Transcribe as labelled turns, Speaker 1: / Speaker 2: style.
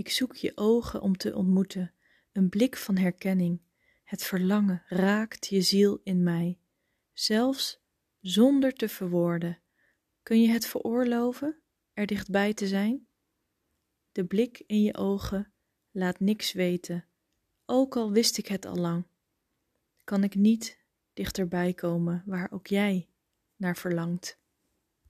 Speaker 1: Ik zoek je ogen om te ontmoeten, een blik van herkenning. Het verlangen raakt je ziel in mij, zelfs zonder te verwoorden. Kun je het veroorloven er dichtbij te zijn? De blik in je ogen laat niks weten, ook al wist ik het al lang. Kan ik niet dichterbij komen waar ook jij naar verlangt?